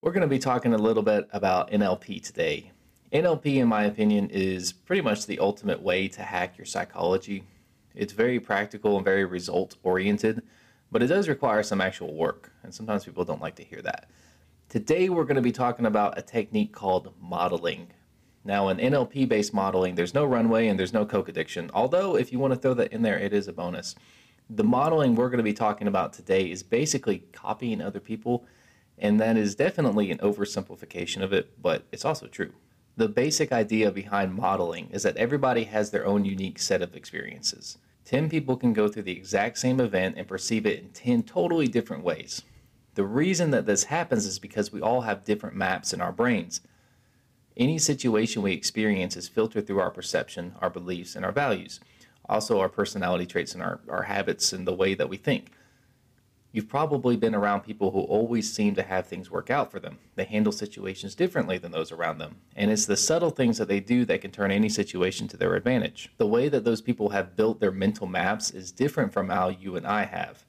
We're going to be talking a little bit about NLP today. NLP, in my opinion, is pretty much the ultimate way to hack your psychology. It's very practical and very result oriented, but it does require some actual work, and sometimes people don't like to hear that. Today, we're going to be talking about a technique called modeling. Now, in NLP based modeling, there's no runway and there's no coke addiction, although, if you want to throw that in there, it is a bonus. The modeling we're going to be talking about today is basically copying other people and that is definitely an oversimplification of it, but it's also true. The basic idea behind modeling is that everybody has their own unique set of experiences. 10 people can go through the exact same event and perceive it in 10 totally different ways. The reason that this happens is because we all have different maps in our brains. Any situation we experience is filtered through our perception, our beliefs, and our values. Also, our personality traits and our, our habits and the way that we think. You've probably been around people who always seem to have things work out for them. They handle situations differently than those around them. And it's the subtle things that they do that can turn any situation to their advantage. The way that those people have built their mental maps is different from how you and I have.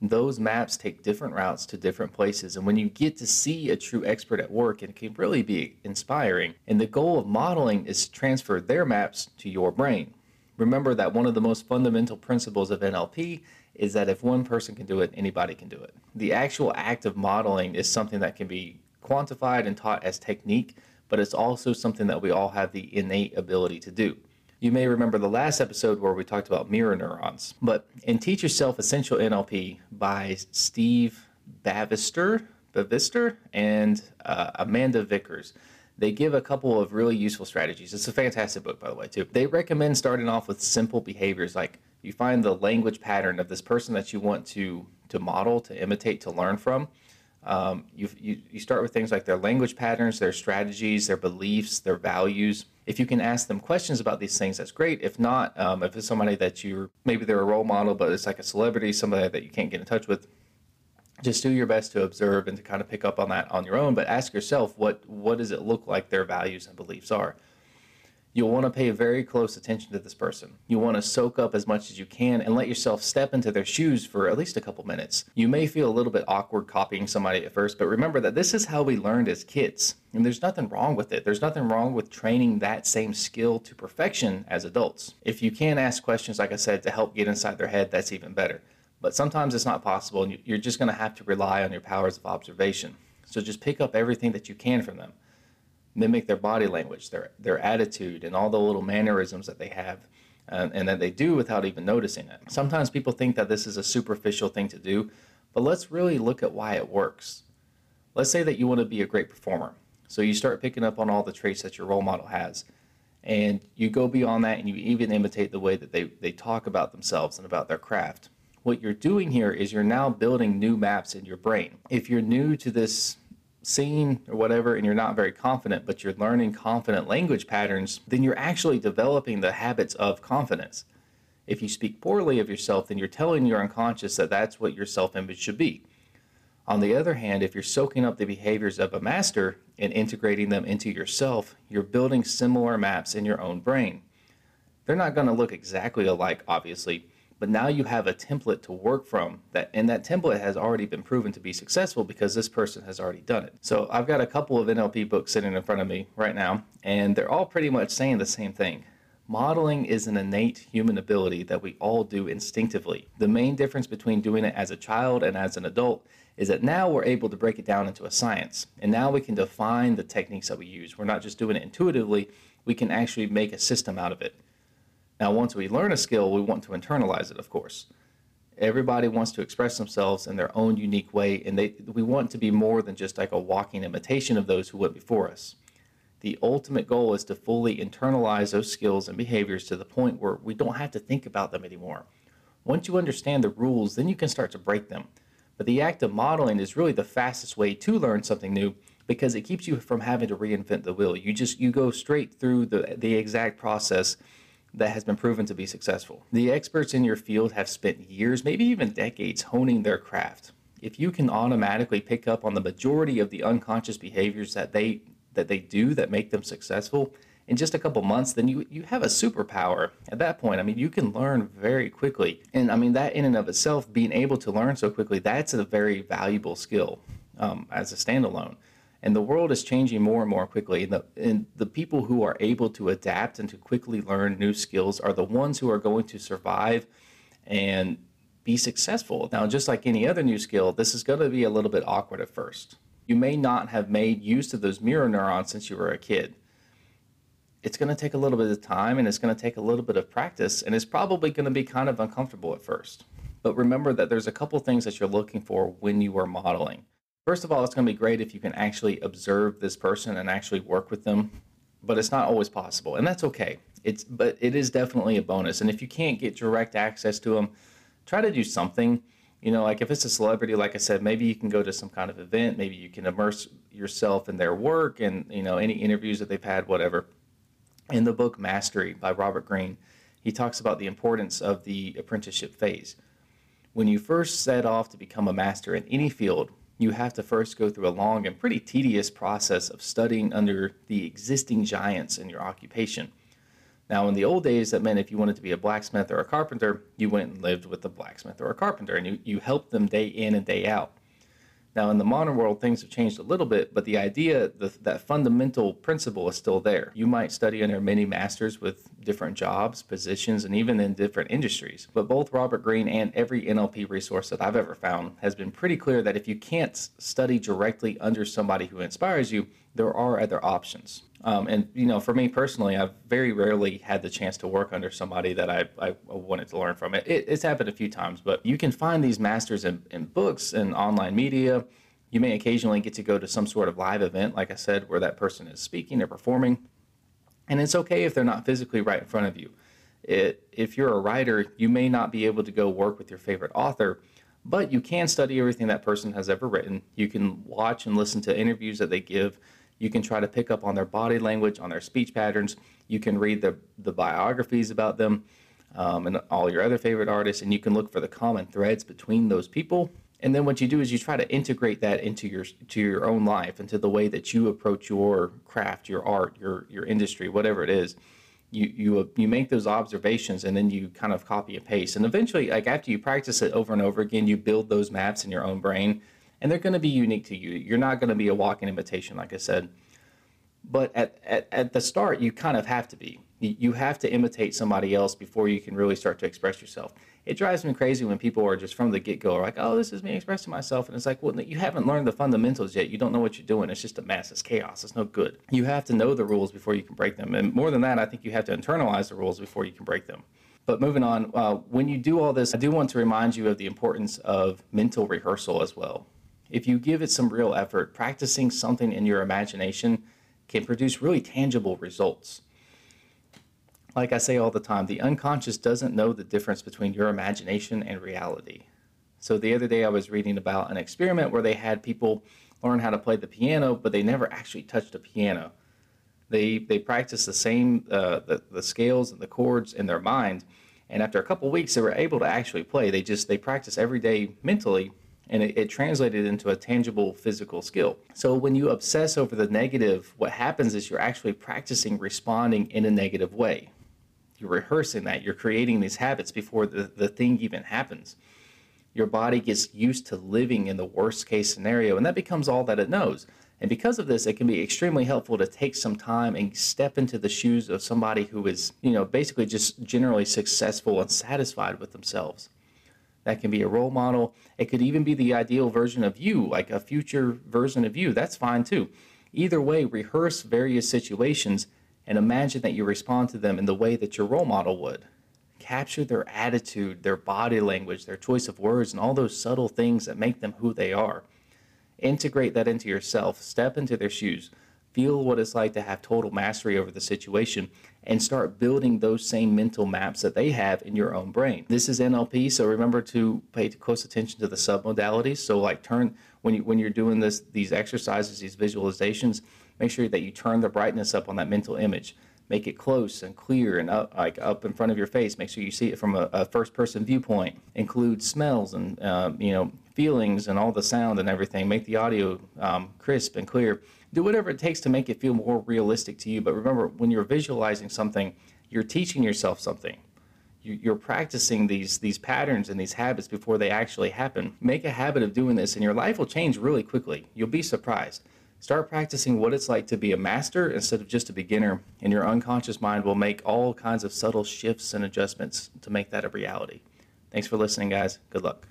Those maps take different routes to different places. And when you get to see a true expert at work, it can really be inspiring. And the goal of modeling is to transfer their maps to your brain. Remember that one of the most fundamental principles of NLP is that if one person can do it, anybody can do it. The actual act of modeling is something that can be quantified and taught as technique, but it's also something that we all have the innate ability to do. You may remember the last episode where we talked about mirror neurons, but in Teach Yourself Essential NLP by Steve Bavister, Bavister and uh, Amanda Vickers, they give a couple of really useful strategies. It's a fantastic book, by the way, too. They recommend starting off with simple behaviors like you find the language pattern of this person that you want to to model, to imitate, to learn from. Um, you, you, you start with things like their language patterns, their strategies, their beliefs, their values. If you can ask them questions about these things, that's great. If not, um, if it's somebody that you're maybe they're a role model, but it's like a celebrity, somebody that you can't get in touch with, just do your best to observe and to kind of pick up on that on your own. But ask yourself, what what does it look like their values and beliefs are? You'll want to pay very close attention to this person. You want to soak up as much as you can and let yourself step into their shoes for at least a couple minutes. You may feel a little bit awkward copying somebody at first, but remember that this is how we learned as kids. And there's nothing wrong with it. There's nothing wrong with training that same skill to perfection as adults. If you can ask questions, like I said, to help get inside their head, that's even better. But sometimes it's not possible, and you're just going to have to rely on your powers of observation. So just pick up everything that you can from them mimic their body language, their their attitude, and all the little mannerisms that they have, uh, and that they do without even noticing it. Sometimes people think that this is a superficial thing to do, but let's really look at why it works. Let's say that you want to be a great performer, so you start picking up on all the traits that your role model has, and you go beyond that, and you even imitate the way that they they talk about themselves and about their craft. What you're doing here is you're now building new maps in your brain. If you're new to this scene or whatever and you're not very confident, but you're learning confident language patterns, then you're actually developing the habits of confidence. If you speak poorly of yourself, then you're telling your unconscious that that's what your self image should be. On the other hand, if you're soaking up the behaviors of a master and integrating them into yourself, you're building similar maps in your own brain. They're not going to look exactly alike, obviously, but now you have a template to work from that and that template has already been proven to be successful because this person has already done it. So i've got a couple of nlp books sitting in front of me right now and they're all pretty much saying the same thing. Modeling is an innate human ability that we all do instinctively. The main difference between doing it as a child and as an adult is that now we're able to break it down into a science and now we can define the techniques that we use. We're not just doing it intuitively we can actually make a system out of it now, once we learn a skill, we want to internalize it, of course. Everybody wants to express themselves in their own unique way, and they, we want to be more than just like a walking imitation of those who went before us. The ultimate goal is to fully internalize those skills and behaviors to the point where we don't have to think about them anymore. Once you understand the rules, then you can start to break them. But the act of modeling is really the fastest way to learn something new because it keeps you from having to reinvent the wheel. You just you go straight through the the exact process that has been proven to be successful. The experts in your field have spent years, maybe even decades, honing their craft. If you can automatically pick up on the majority of the unconscious behaviors that they that they do that make them successful in just a couple months, then you you have a superpower. At that point, I mean, you can learn very quickly, and I mean that in and of itself, being able to learn so quickly, that's a very valuable skill um, as a standalone. And the world is changing more and more quickly. And the, and the people who are able to adapt and to quickly learn new skills are the ones who are going to survive and be successful. Now, just like any other new skill, this is going to be a little bit awkward at first. You may not have made use of those mirror neurons since you were a kid. It's going to take a little bit of time and it's going to take a little bit of practice, and it's probably going to be kind of uncomfortable at first. But remember that there's a couple things that you're looking for when you are modeling. First of all, it's going to be great if you can actually observe this person and actually work with them, but it's not always possible, and that's okay. It's but it is definitely a bonus. And if you can't get direct access to them, try to do something. You know, like if it's a celebrity, like I said, maybe you can go to some kind of event. Maybe you can immerse yourself in their work and you know any interviews that they've had, whatever. In the book Mastery by Robert Greene, he talks about the importance of the apprenticeship phase. When you first set off to become a master in any field, you have to first go through a long and pretty tedious process of studying under the existing giants in your occupation. Now, in the old days, that meant if you wanted to be a blacksmith or a carpenter, you went and lived with a blacksmith or a carpenter, and you, you helped them day in and day out. Now, in the modern world, things have changed a little bit, but the idea, the, that fundamental principle is still there. You might study under many masters with different jobs, positions, and even in different industries. But both Robert Greene and every NLP resource that I've ever found has been pretty clear that if you can't study directly under somebody who inspires you, there are other options. Um, and you know, for me personally, I've very rarely had the chance to work under somebody that I, I wanted to learn from. It, it, it's happened a few times, but you can find these masters in, in books and online media. You may occasionally get to go to some sort of live event, like I said, where that person is speaking or performing. And it's okay if they're not physically right in front of you. It, if you're a writer, you may not be able to go work with your favorite author, but you can study everything that person has ever written. You can watch and listen to interviews that they give you can try to pick up on their body language, on their speech patterns. You can read the, the biographies about them um, and all your other favorite artists, and you can look for the common threads between those people. And then what you do is you try to integrate that into your to your own life, into the way that you approach your craft, your art, your your industry, whatever it is. You you you make those observations, and then you kind of copy and paste. And eventually, like after you practice it over and over again, you build those maps in your own brain and they're going to be unique to you. You're not going to be a walking imitation, like I said. But at, at, at the start, you kind of have to be. You have to imitate somebody else before you can really start to express yourself. It drives me crazy when people are just from the get go like, oh, this is me expressing myself. And it's like, well, you haven't learned the fundamentals yet. You don't know what you're doing. It's just a mess. It's chaos. It's no good. You have to know the rules before you can break them. And more than that, I think you have to internalize the rules before you can break them. But moving on, uh, when you do all this, I do want to remind you of the importance of mental rehearsal as well. If you give it some real effort, practicing something in your imagination can produce really tangible results. Like I say all the time, the unconscious doesn't know the difference between your imagination and reality. So the other day I was reading about an experiment where they had people learn how to play the piano, but they never actually touched a piano. They they practiced the same uh, the, the scales and the chords in their mind, and after a couple weeks they were able to actually play. They just they practiced every day mentally and it, it, translated into a tangible physical skill. So when you obsess over the negative, what happens is you're actually practicing responding in a negative way. You're rehearsing that, you're creating these habits before the, the thing even happens. Your body gets used to living in the worst case scenario, and that becomes all that it knows. And because of this, it can be extremely helpful to take some time and step into the shoes of somebody who is, you know, basically just generally successful and satisfied with themselves. That can be a role model. It could even be the ideal version of you, like a future version of you. That's fine too. Either way, rehearse various situations and imagine that you respond to them in the way that your role model would. Capture their attitude, their body language, their choice of words, and all those subtle things that make them who they are. Integrate that into yourself. Step into their shoes feel what it's like to have total mastery over the situation and start building those same mental maps that they have in your own brain. This is NLP, so remember to pay close attention to the submodalities. So like turn when you when you're doing this these exercises, these visualizations, make sure that you turn the brightness up on that mental image. Make it close and clear and up, like up in front of your face. Make sure you see it from a, a first-person viewpoint. Include smells and um, you know feelings and all the sound and everything. Make the audio um, crisp and clear do whatever it takes to make it feel more realistic to you. But remember, when you're visualizing something, you're teaching yourself something. You're practicing these these patterns and these habits before they actually happen. Make a habit of doing this, and your life will change really quickly. You'll be surprised. Start practicing what it's like to be a master instead of just a beginner, and your unconscious mind will make all kinds of subtle shifts and adjustments to make that a reality. Thanks for listening, guys. Good luck.